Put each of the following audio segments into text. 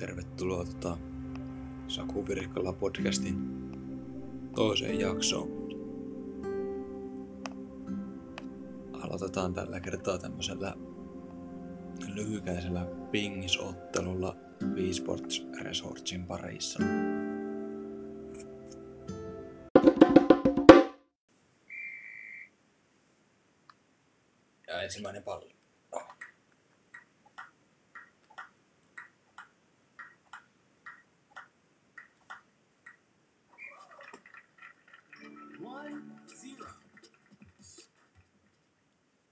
tervetuloa tota, Saku Virkkala podcastin toiseen jaksoon. Aloitetaan tällä kertaa tämmöisellä lyhykäisellä pingisottelulla Wii Sports Resortsin parissa. Ja ensimmäinen pallo.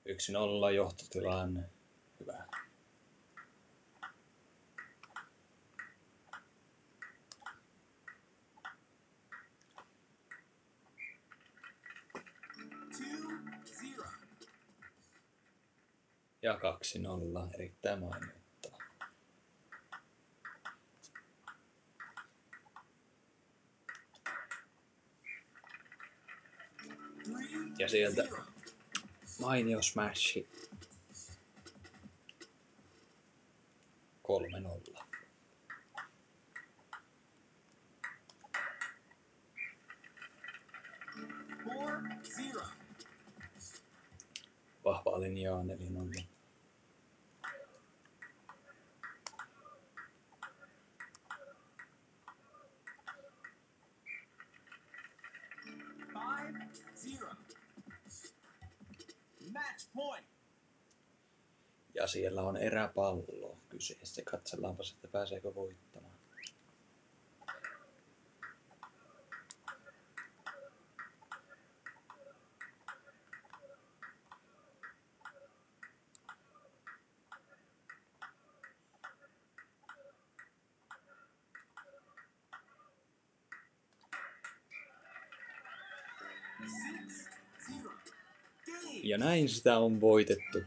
Yksi nolla johtotilanne. Hyvä. Ja kaksi nolla. Erittäin mainiota. Ja sieltä mainio smashi. 3-0. Vahva linjaa 4-0. Ja siellä on eräpallo kyseessä. Katsellaanpa, että pääseekö voittoon. Ja näin sitä on voitettu.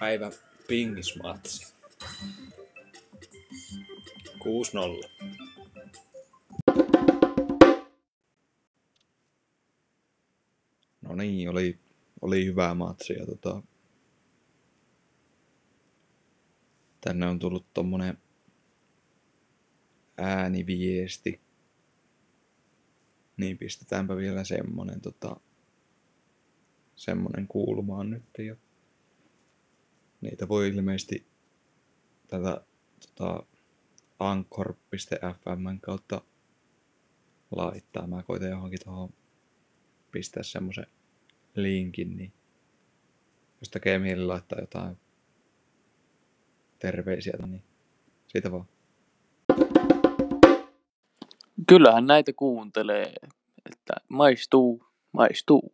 Päivä pingismatsi. 6-0. No niin, oli, oli hyvä matsi ja tota, tänne on tullut tommonen ääniviesti. Niin pistetäänpä vielä semmonen tota, semmonen kuulumaan nyt ja niitä voi ilmeisesti tätä tota, anchor.fm kautta laittaa. Mä koitan johonkin tuohon pistää semmoisen linkin, niin jos tekee mieli laittaa jotain terveisiä, niin siitä vaan. Kyllähän näitä kuuntelee, että maistuu, maistuu.